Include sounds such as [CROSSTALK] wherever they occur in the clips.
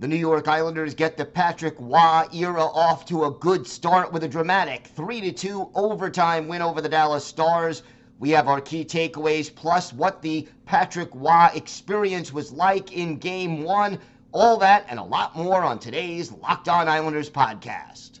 The New York Islanders get the Patrick Roy era off to a good start with a dramatic 3 2 overtime win over the Dallas Stars. We have our key takeaways plus what the Patrick Roy experience was like in game one. All that and a lot more on today's Locked On Islanders podcast.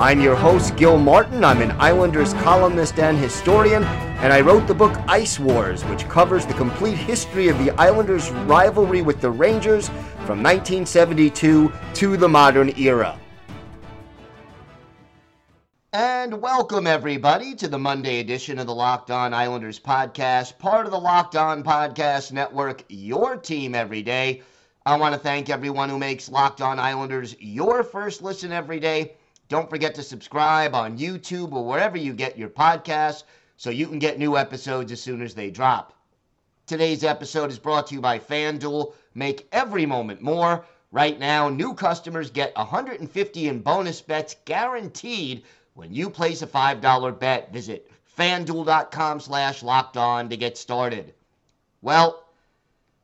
I'm your host, Gil Martin. I'm an Islanders columnist and historian, and I wrote the book Ice Wars, which covers the complete history of the Islanders' rivalry with the Rangers from 1972 to the modern era. And welcome, everybody, to the Monday edition of the Locked On Islanders podcast, part of the Locked On Podcast Network, your team every day. I want to thank everyone who makes Locked On Islanders your first listen every day. Don't forget to subscribe on YouTube or wherever you get your podcasts so you can get new episodes as soon as they drop. Today's episode is brought to you by FanDuel. Make every moment more. Right now, new customers get 150 in bonus bets guaranteed when you place a $5 bet. Visit fanduel.com slash locked on to get started. Well,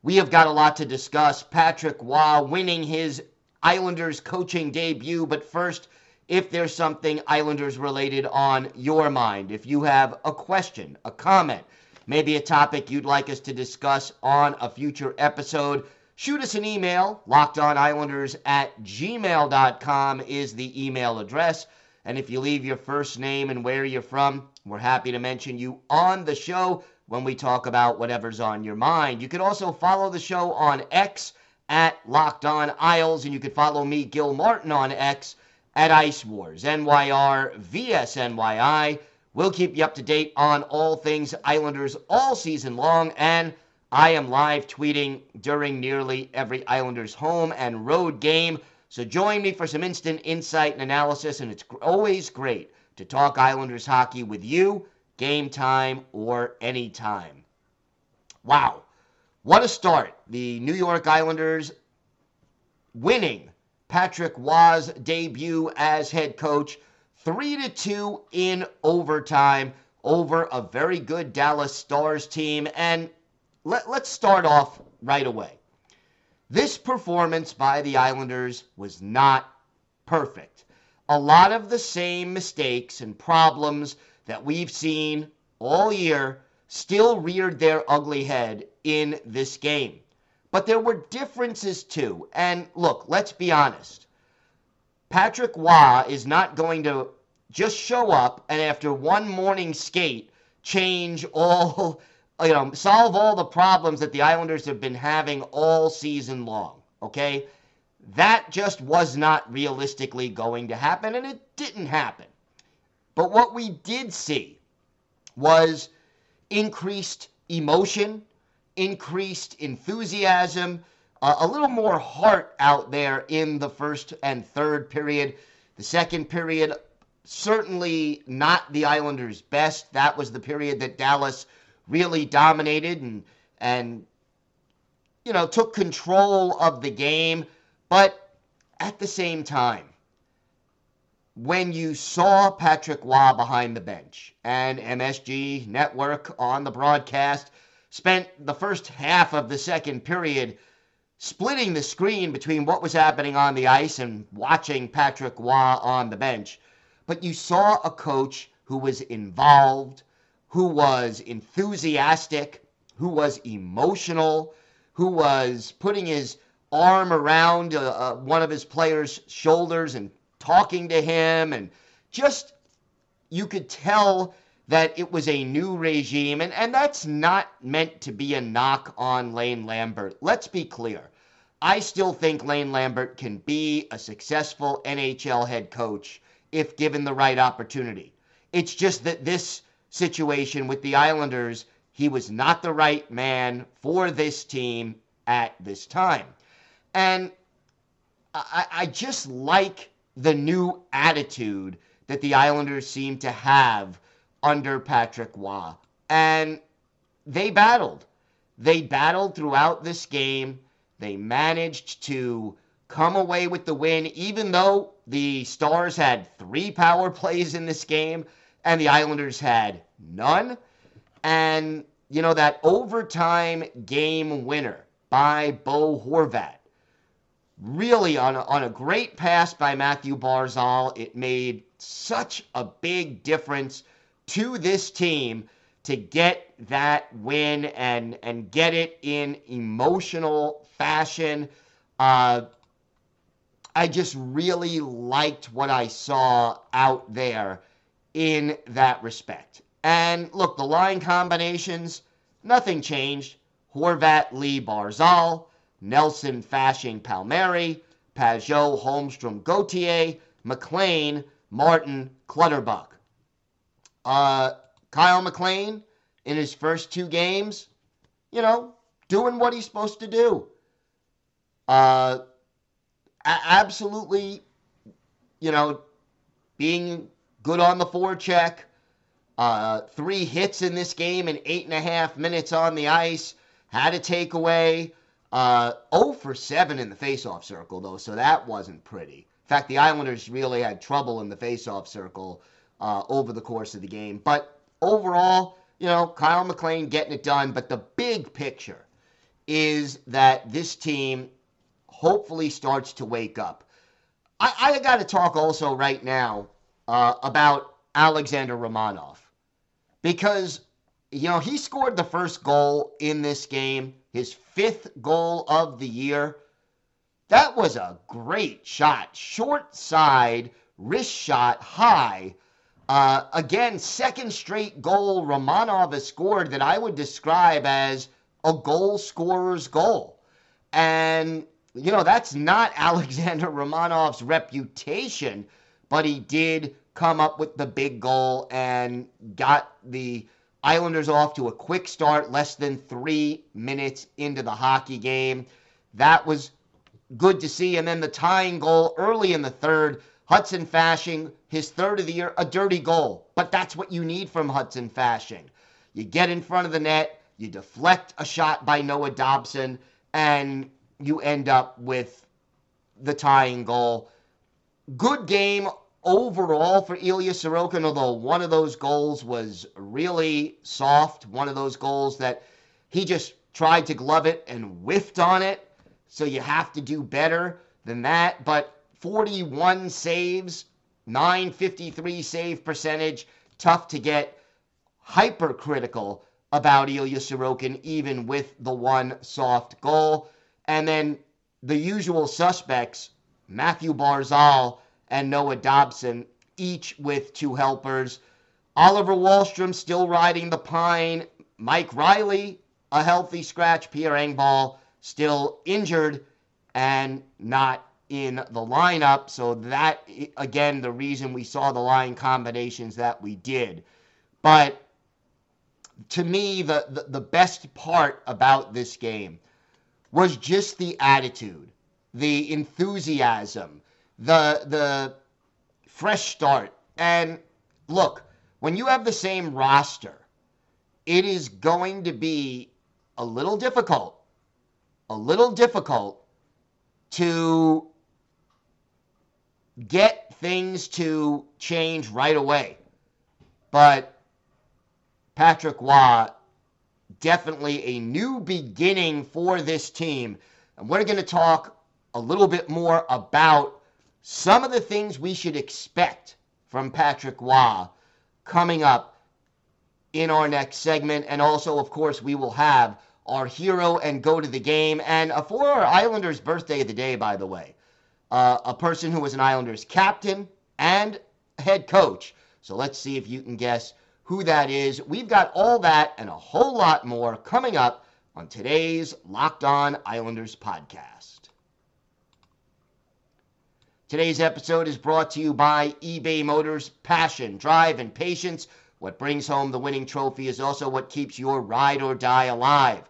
we have got a lot to discuss. Patrick Roy winning his Islanders coaching debut, but first, if there's something Islanders related on your mind, if you have a question, a comment, maybe a topic you'd like us to discuss on a future episode, shoot us an email. LockedOnIslanders at gmail.com is the email address. And if you leave your first name and where you're from, we're happy to mention you on the show when we talk about whatever's on your mind. You can also follow the show on X at Locked On Isles, and you can follow me, Gil Martin, on X at Ice Wars, NYR, VSNYI. We'll keep you up to date on all things Islanders all season long, and I am live tweeting during nearly every Islanders home and road game. So join me for some instant insight and analysis, and it's always great to talk Islanders hockey with you, game time or any time. Wow, what a start. The New York Islanders winning Patrick Roy's debut as head coach, 3 to 2 in overtime over a very good Dallas Stars team. And let, let's start off right away. This performance by the Islanders was not perfect. A lot of the same mistakes and problems that we've seen all year still reared their ugly head in this game. But there were differences too. And look, let's be honest. Patrick Roy is not going to just show up and after one morning skate change all, [LAUGHS] you know, solve all the problems that the Islanders have been having all season long. Okay? That just was not realistically going to happen, and it didn't happen. But what we did see was increased emotion, increased enthusiasm, uh, a little more heart out there in the first and third period. The second period, certainly not the Islanders' best. That was the period that Dallas really dominated and and you know took control of the game. But at the same time, when you saw Patrick Roy behind the bench and MSG Network on the broadcast spent the first half of the second period splitting the screen between what was happening on the ice and watching Patrick Roy on the bench. But you saw a coach who was involved, who was enthusiastic, who was emotional, who was putting his arm around uh, uh, one of his players' shoulders and talking to him. And just, you could tell that it was a new regime, and, and that's not meant to be a knock on Lane Lambert. Let's be clear. I still think Lane Lambert can be a successful NHL head coach if given the right opportunity. It's just that this situation with the Islanders, he was not the right man for this team at this time. And I, I just like the new attitude that the Islanders seem to have under Patrick Roy. And they battled. They battled throughout this game. They managed to come away with the win, even though the Stars had three power plays in this game and the Islanders had none. And, you know, that overtime game winner by Bo Horvat, really on a, on a great pass by Mathew Barzal, it made such a big difference to this team to get that win and and get it in emotional fashion. Uh, I just really liked what I saw out there in that respect. And look, the line combinations, nothing changed. Horvat, Lee, Barzal, Nelson, Fasching, Palmieri, Pageau, Holmstrom, Gauthier, MacLean, Martin, Clutterbuck. Uh, Kyle MacLean in his first two games, you know, doing what he's supposed to do. Uh, absolutely, you know, being good on the forecheck. Uh, three hits in this game in eight and a half minutes on the ice. Had a takeaway. Uh, 0 for 7 in the faceoff circle, though, so that wasn't pretty. In fact, the Islanders really had trouble in the faceoff circle uh, over the course of the game. But overall, you know, Kyle MacLean getting it done. But the big picture is that this team hopefully starts to wake up. I, I got to talk also right now uh, about Alexander Romanov because, you know, he scored the first goal in this game, his fifth goal of the year. That was a great shot. Short side, wrist shot, high. Uh, again, second straight goal Romanov has scored that I would describe as a goal scorer's goal. And, you know, that's not [LAUGHS] Alexander Romanov's reputation, but he did come up with the big goal and got the Islanders off to a quick start, less than three minutes into the hockey game. That was good to see. And then the tying goal early in the third Hudson Fasching, his third of the year, a dirty goal. But that's what you need from Hudson Fasching. You get in front of the net, you deflect a shot by Noah Dobson, and you end up with the tying goal. Good game overall for Ilya Sorokin, although one of those goals was really soft, one of those goals that he just tried to glove it and whiffed on it. So you have to do better than that. But 41 saves, 953 save percentage. Tough to get hypercritical about Ilya Sorokin, even with the one soft goal. And then the usual suspects, Mathew Barzal and Noah Dobson, each with two helpers. Oliver Wahlstrom still riding the pine. Mike Reilly, a healthy scratch. Pierre Engvall still injured and not in the lineup. So that again the reason we saw the line combinations that we did. But to me, the, the, the best part about this game was just the attitude, the enthusiasm, the the fresh start. And look, when you have the same roster, it is going to be a little difficult, a little difficult to get things to change right away. But Patrick Roy, definitely a new beginning for this team. And we're going to talk a little bit more about some of the things we should expect from Patrick Roy coming up in our next segment. And also, of course, we will have our hero and go to the game. And for our Islanders' birthday of the day, by the way uh, a person who was an Islanders captain and head coach. So let's see if you can guess who that is. We've got all that and a whole lot more coming up on today's Locked On Islanders podcast. Today's episode is brought to you by eBay Motors Passion, Drive, and Patience. What brings home the winning trophy is also what keeps your ride or die alive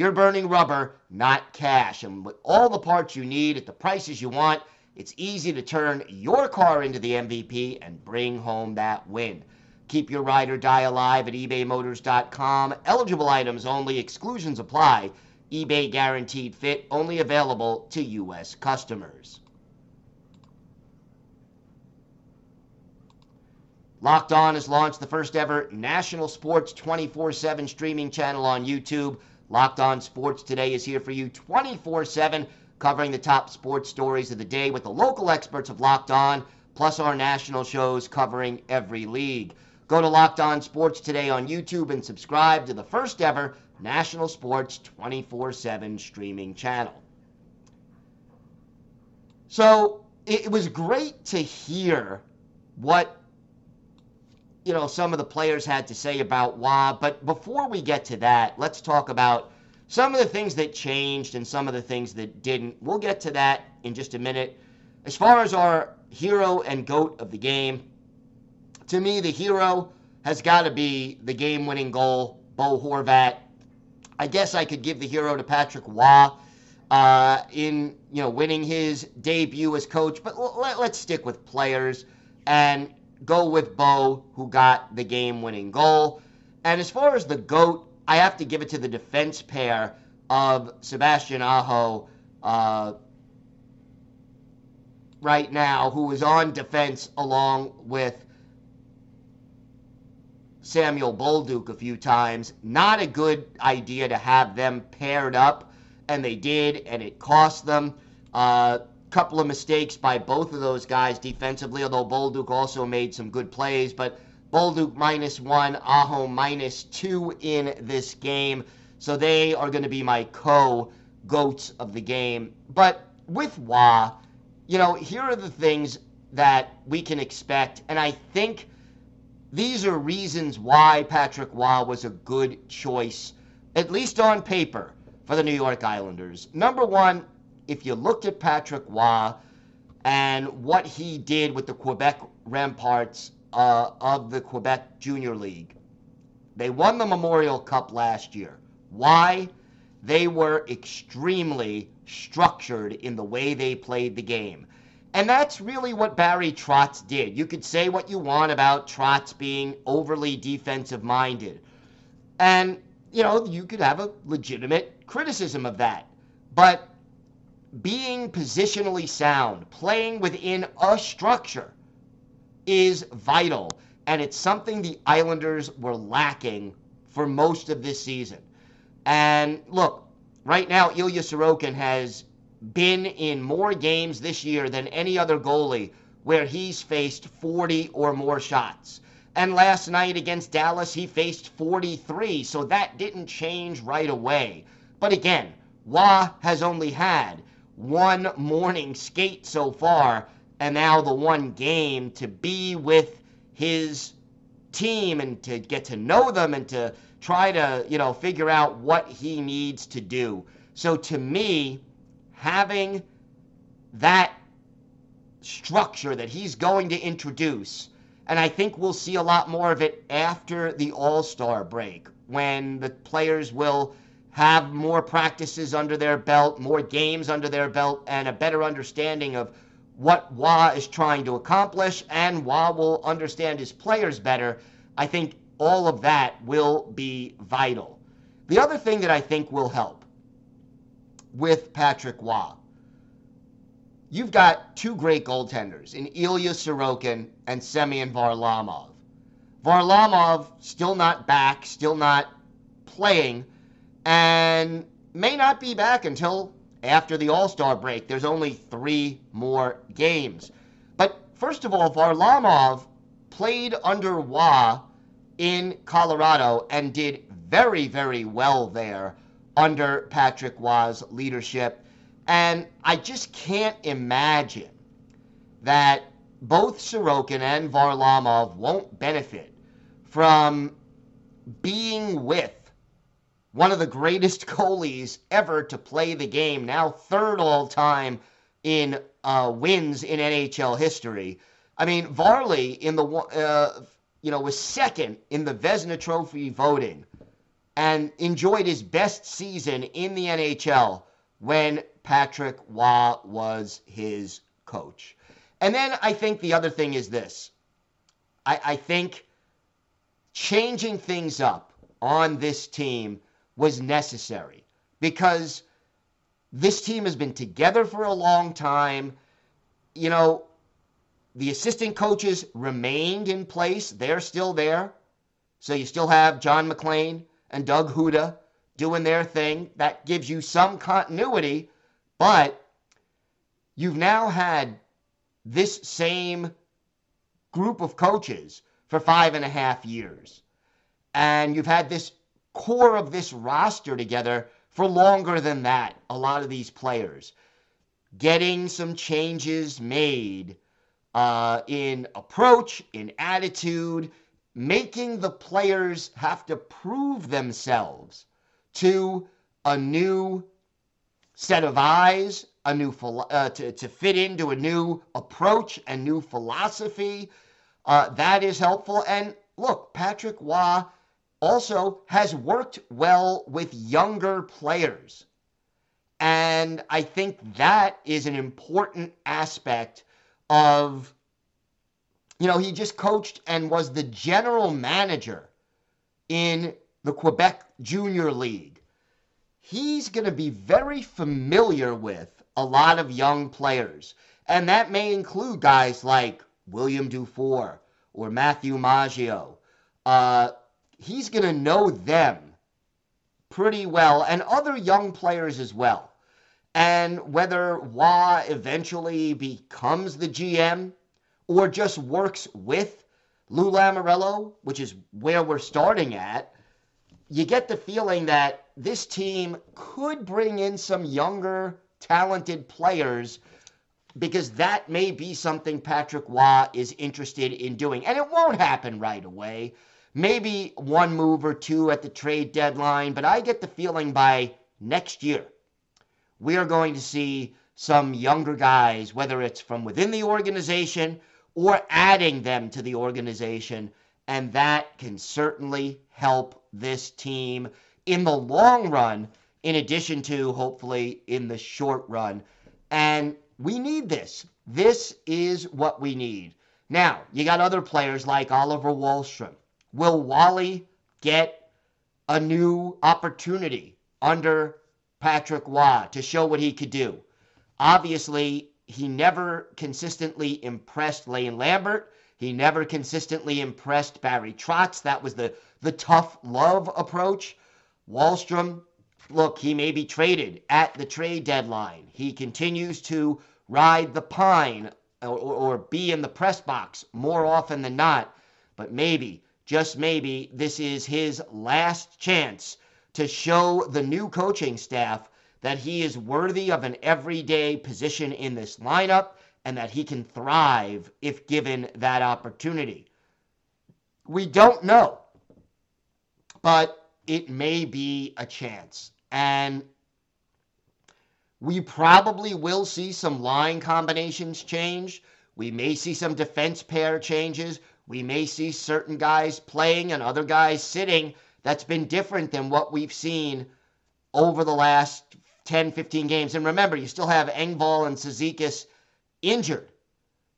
you're burning rubber, not cash. And with all the parts you need at the prices you want, it's easy to turn your car into the MVP and bring home that win. Keep your ride or die alive at ebaymotors.com. Eligible items only, exclusions apply. eBay guaranteed fit only available to U.S. customers. Locked On has launched the first ever national sports 24 7 streaming channel on YouTube. Locked On Sports Today is here for you 24 7 covering the top sports stories of the day with the local experts of Locked On, plus our national shows covering every league. Go to Locked On Sports today on YouTube and subscribe to the first ever national sports 24 7 streaming channel. So it was great to hear what you know some of the players had to say about Roy. But before we get to that, let's talk about some of the things that changed and some of the things that didn't. We'll get to that in just a minute. As far as our hero and goat of the game, to me, the hero has got to be the game winning goal, Bo Horvat. I guess I could give the hero to Patrick Roy uh, in you know winning his debut as coach, but let, let's stick with players and go with Bo, who got the game winning goal. And as far as the GOAT, I have to give it to the defense pair of Sebastian Aho uh, right now, who is on defense along with Samuel Bolduc a few times. Not a good idea to have them paired up, and they did, and it cost them. Uh, couple of mistakes by both of those guys defensively, although Bolduc also made some good plays, but Bolduc minus one, Aho minus two in this game. So they are going to be my co goats of the game. But with Roy, you know, here are the things that we can expect. And I think these are reasons why Patrick Roy was a good choice, at least on paper, for the New York Islanders. Number one, if you looked at Patrick Roy and what he did with the Quebec Ramparts uh, of the Quebec Junior League. They won the Memorial Cup last year. Why? They were extremely structured in the way they played the game. And that's really what Barry Trotz did. You could say what you want about Trotz being overly defensive minded. And, you know, you could have a legitimate criticism of that. But being positionally sound, playing within a structure, is vital, and it's something the Islanders were lacking for most of this season. And look, right now, Ilya Sorokin has been in more games this year than any other goalie where he's faced 40 or more shots. And last night against Dallas, he faced 43, so that didn't change right away. But again, Roy has only had one morning skate so far, and now the one game to be with his team and to get to know them and to try to, you know, figure out what he needs to do. So to me, having that structure that he's going to introduce, and I think we'll see a lot more of it after the All Star break when the players will have more practices under their belt, more games under their belt, and a better understanding of what Roy is trying to accomplish, and Roy will understand his players better. I think all of that will be vital. The other thing that I think will help with Patrick Roy, you've got two great goaltenders in Ilya Sorokin and Semyon Varlamov. Varlamov still not back, still not playing, and may not be back until after the All Star break. There's only three more games. But first of all, Varlamov played under Roy in Colorado and did very, very well there under Patrick Roy's leadership. And I just can't imagine that both Sorokin and Varlamov won't benefit from being with one of the greatest [LAUGHS] goalies ever to play the game, now third all time in uh, wins in NHL history. I mean, Varley in the uh, you know was second in the Vezina Trophy voting and enjoyed his best season in the NHL when Patrick Roy was his coach. And then I think the other thing is this. I, I think changing things up on this team was necessary because this team has been together for a long time. You know, the assistant coaches remained in place, they're still there. So you still have John MacLean and Doug Houda doing their thing. That gives you some continuity, but you've now had this same group of coaches for five and a half years. And you've had this core of this roster together for longer than that, a lot of these players. Getting some changes made uh, in approach, in attitude, making the players have to prove themselves to a new set of eyes, a new uh, to, to fit into a new approach and new philosophy. Uh, that is helpful. And look, Patrick Roy also has worked well with younger players. And I think that is an important aspect of, you know, he just coached and was the general manager in the Quebec Junior League. He's going to be very familiar with a lot of young players. And that may include guys like William Dufour or Matthew Maggio. Uh, he's going to know them pretty well and other young players as well. And whether Roy eventually becomes the GM or just works with Lou Lamoriello, which is where we're starting at, you get the feeling that this team could bring in some younger, talented players because that may be something Patrick Roy is interested in doing. And it won't happen right away maybe one move or two at the trade deadline, but I get the feeling by next year, we are going to see some younger guys, whether it's from within the organization or adding them to the organization. And that can certainly help this team in the long run, in addition to hopefully in the short run. And we need this. This is what we need. Now, you got other players like Oliver Wahlstrom Will Wally get a new opportunity under Patrick Roy to show what he could do? Obviously, he never consistently impressed Lane Lambert. He never consistently impressed Barry Trotz. That was the, the tough love approach. Wahlstrom, look, he may be traded at the trade deadline. He continues to ride the pine or, or be in the press box more often than not. But maybe just maybe this is his last chance to show the new coaching staff that he is worthy of an everyday position in this lineup and that he can thrive if given that opportunity. We don't know, but it may be a chance. And we probably will see some line combinations change. We may see some defense pair changes. We may see certain guys playing and other guys sitting. That's been different than what we've seen over the last 10, 15 games. And remember, you still have Engvall and Cizikas injured.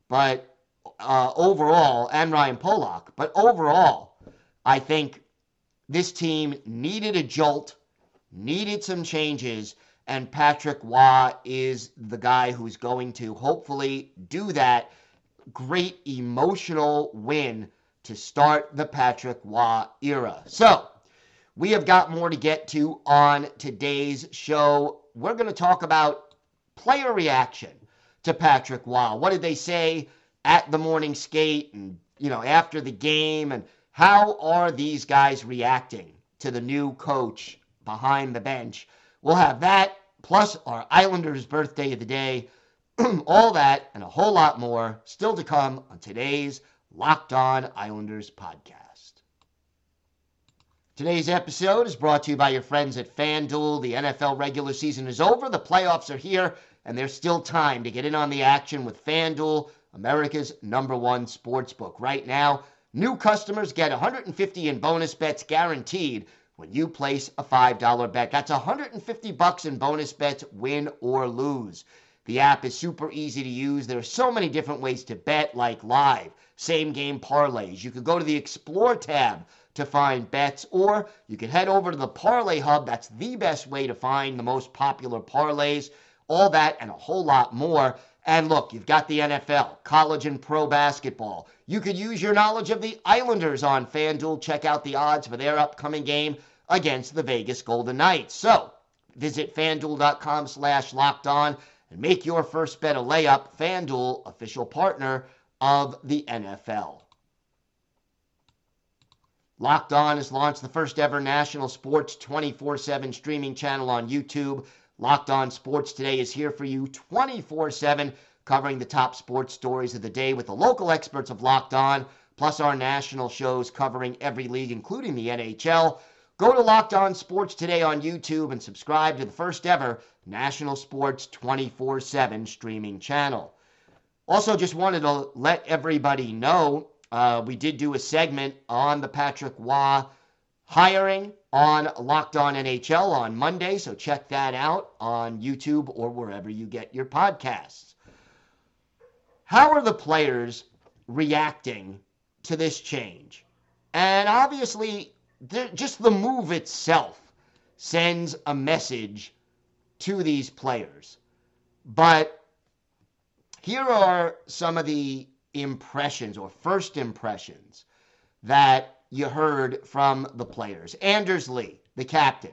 But uh, overall, and Ryan Pulock, but overall, I think this team needed a jolt, needed some changes, and Patrick Roy is the guy who's going to hopefully do that great emotional win to start the Patrick Roy era. So, we have got more to get to on today's show. We're going to talk about player reaction to Patrick Roy. What did they say at the morning skate and, you know, after the game. And how are these guys reacting to the new coach behind the bench? We'll have that plus our Islanders birthday of the day. [CLEARS THROAT] All that and a whole lot more still to come on today's Locked On Islanders podcast. Today's episode is brought to you by your friends at FanDuel. The NFL regular season is over, the playoffs are here, and there's still time to get in on the action with FanDuel, America's number one sports book. Right now, new customers get 150 in bonus bets guaranteed when you place a $5 bet. That's 150 bucks in bonus bets, win or lose. The app is super easy to use. There are so many different ways to bet, like live, same game parlays. You could go to the Explore tab to find bets, or you could head over to the Parlay Hub. That's the best way to find the most popular parlays. All that and a whole lot more. And look, you've got the NFL, college and pro basketball. You could use your knowledge of the Islanders on FanDuel. Check out the odds for their upcoming game against the Vegas Golden Knights. So visit fanduel.com slash locked on and make your first bet a layup. FanDuel, official partner of the NFL. Locked On has launched the first ever national sports 24 7 streaming channel on YouTube. Locked On Sports Today is here for you 24 7, covering the top sports stories of the day with the local experts of Locked On, plus our national shows covering every league, including the NHL. Go to Locked On Sports today on YouTube and subscribe to the first ever National Sports 24 7 streaming channel. Also, just wanted to let everybody know uh, we did do a segment on the Patrick Roy hiring on Locked On NHL on Monday, so check that out on YouTube or wherever you get your podcasts. How are the players reacting to this change? And obviously, the, just the move itself sends a message to these players. But here are some of the impressions or first impressions that you heard from the players. Anders Lee, the captain,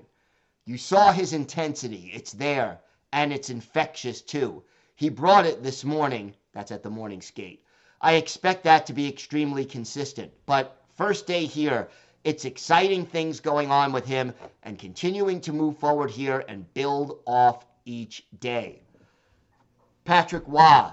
you saw his intensity. It's there and it's infectious too. He brought it this morning. That's at the morning skate. I expect that to be extremely consistent. But first day here, it's exciting things going on with him and continuing to move forward here and build off each day. Patrick Roy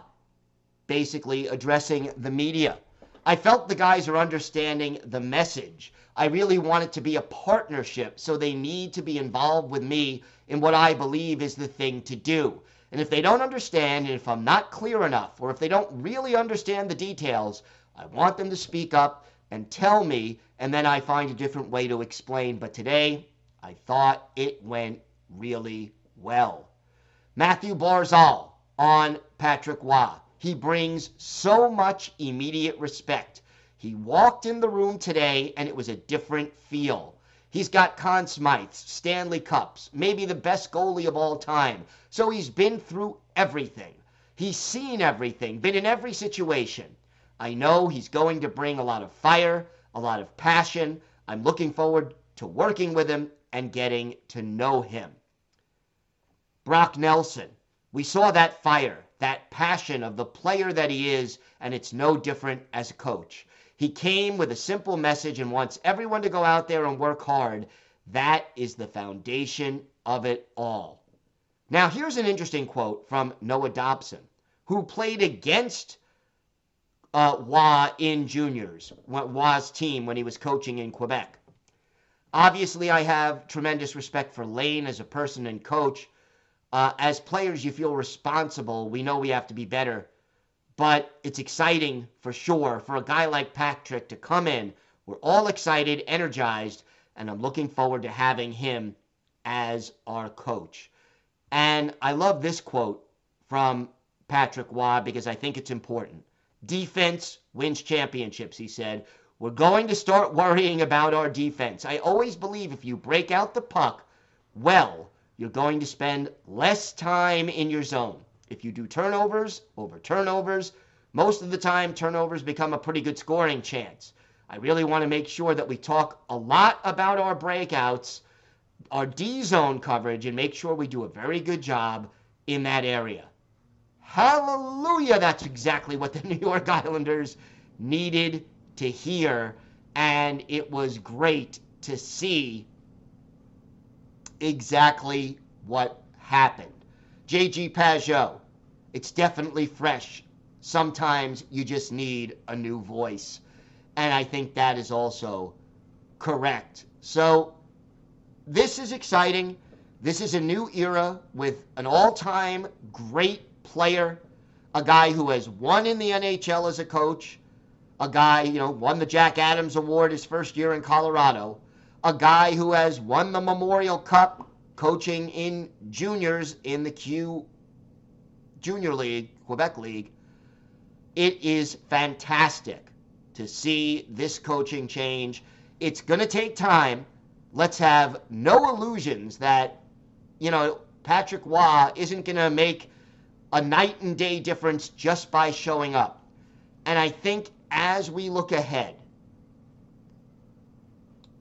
basically addressing the media. I felt the guys are understanding the message. I really want it to be a partnership, so they need to be involved with me in what I believe is the thing to do. And if they don't understand, and if I'm not clear enough, or if they don't really understand the details, I want them to speak up and tell me, and then I find a different way to explain. But today, I thought it went really well. Mathew Barzal on Patrick Roy. He brings so much immediate respect. He walked in the room today and it was a different feel. He's got Conn Smythe's, Stanley Cups, maybe the best goalie of all time. So he's been through everything. He's seen everything, been in every situation. I know he's going to bring a lot of fire, a lot of passion. I'm looking forward to working with him and getting to know him. Brock Nelson, we saw that fire, that passion of the player that he is, and it's no different as a coach. He came with a simple message and wants everyone to go out there and work hard. That is the foundation of it all. Now, here's an interesting quote from Noah Dobson, who played against uh, Roy in juniors, Roy's team when he was coaching in Quebec. Obviously, I have tremendous respect for Lane as a person and coach. Uh, as players, you feel responsible. We know we have to be better. But it's exciting for sure for a guy like Patrick to come in. We're all excited, energized, and I'm looking forward to having him as our coach. And I love this quote from Patrick Roy because I think it's important. Defense wins championships, he said. We're going to start worrying about our defense. I always believe if you break out the puck well, you're going to spend less time in your zone. If you do turnovers over turnovers, most of the time turnovers become a pretty good scoring chance. I really want to make sure that we talk a lot about our breakouts, our D zone coverage, and make sure we do a very good job in that area. Hallelujah. That's exactly what the [LAUGHS] New York Islanders needed to hear. And it was great to see exactly what happened. JG Pageau, it's definitely fresh. Sometimes you just need a new voice. And I think that is also correct. So, this is exciting. This is a new era with an all time great player, a guy who has won in the NHL as a coach, a guy, you know, won the Jack Adams Award his first year in Colorado, a guy who has won the Memorial Cup coaching in juniors in the Q Junior League, Quebec League. It is fantastic to see this coaching change. It's going to take time. Let's have no illusions that, you know, Patrick Roy isn't going to make a night and day difference just by showing up. And I think as we look ahead,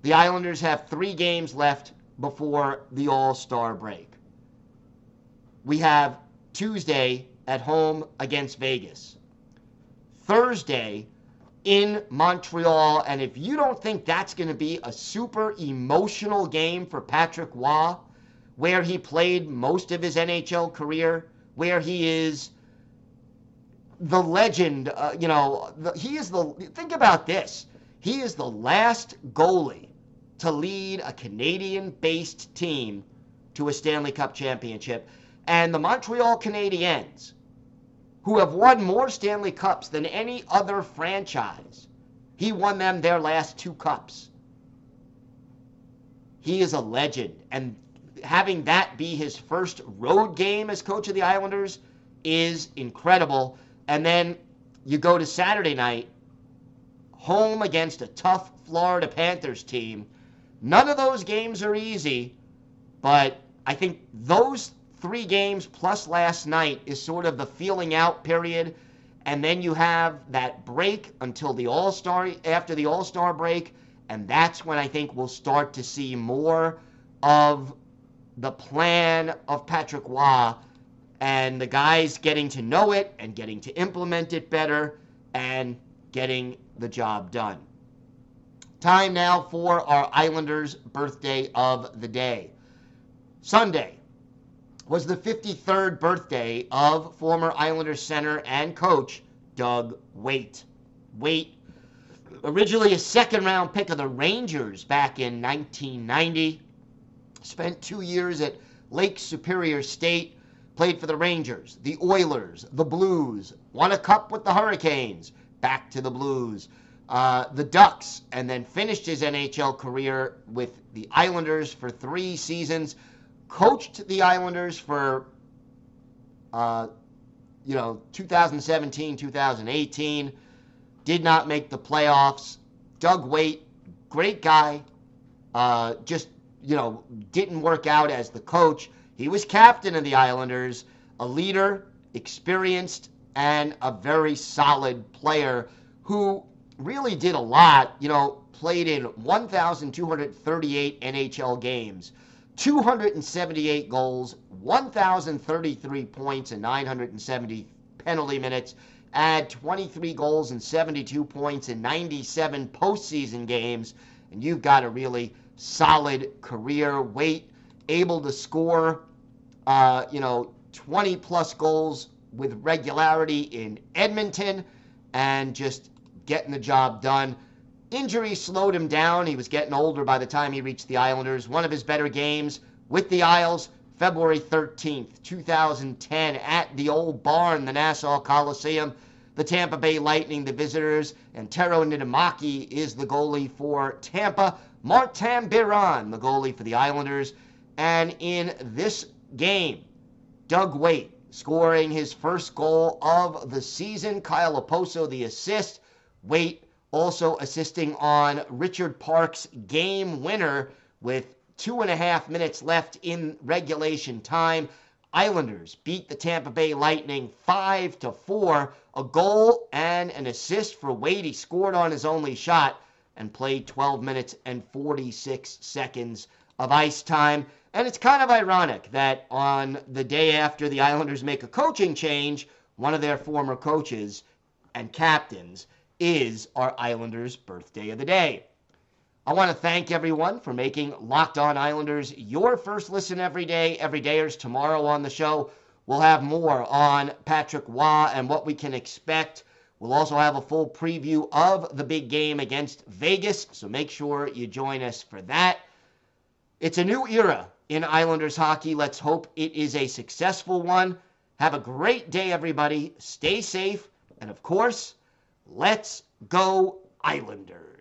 the Islanders have three games left before the All Star break. We have Tuesday at home against Vegas, Thursday in Montreal. And if you don't think that's going to be a super emotional game for Patrick Roy, where he played most of his NHL career, where he is the legend, uh, you know, the, he is the, think about this. He is the last goalie to lead a Canadian based team to a Stanley Cup championship. And the Montreal Canadiens, who have won more Stanley Cups than any other franchise, he won them their last two cups. He is a legend. And having that be his first road game as coach of the Islanders is incredible. And then you go to Saturday night, home against a tough Florida Panthers team None of those games are easy, but I think those three games plus last night is sort of the feeling out period. And then you have that break until the All Star, after the All Star break. And that's when I think we'll start to see more of the plan of Patrick Roy and the guys getting to know it and getting to implement it better and getting the job done. Time now for our Islanders' birthday of the day. Sunday was the 53rd birthday of former Islanders center and coach Doug Weight. Weight, originally a second round pick of the Rangers back in 1990, spent two years at Lake Superior State, played for the Rangers, the Oilers, the Blues, won a cup with the Hurricanes, back to the Blues uh, the Ducks, and then finished his NHL career with the Islanders for three seasons. Coached the Islanders for, uh, you know, 2017, 2018. Did not make the playoffs. Doug Weight, great guy. Uh, just, you know, didn't work out as the coach. He was captain of the Islanders, a leader, experienced, and a very solid player who really did a lot. You know, played in 1,238 NHL games, 278 goals, 1,033 points, and 970 penalty minutes. Add 23 goals and 72 points in 97 postseason games, and you've got a really solid career. Weight able to score, uh, you know, 20 plus goals with regularity in Edmonton, and just getting the job done. Injury slowed him down. He was getting older by the time he reached the Islanders. One of his better games with the Isles, February 13th, 2010, at the old barn, the Nassau Coliseum. The Tampa Bay Lightning, the visitors, and Tero Niittymaki is the goalie for Tampa. Martin Biron, the goalie for the Islanders. And in this game, Doug Weight scoring his first goal of the season. Kyle Okposo, the assist. Weight also assisting on Richard Park's game winner with two and a half minutes left in regulation time. Islanders beat the Tampa Bay Lightning 5 to 4. A goal and an assist for Weight. He scored on his only shot and played 12 minutes and 46 seconds of ice time. And it's kind of ironic that on the day after the Islanders make a coaching change, one of their former coaches and captains is our Islanders' birthday of the day. I want to thank everyone for making Locked On Islanders your first listen every day. Everydayers tomorrow on the show. We'll have more on Patrick Roy and what we can expect. We'll also have a full preview of the big game against Vegas, so make sure you join us for that. It's a new era in Islanders hockey. Let's hope it is a successful one. Have a great day, everybody. Stay safe. And of course, let's go, Islanders.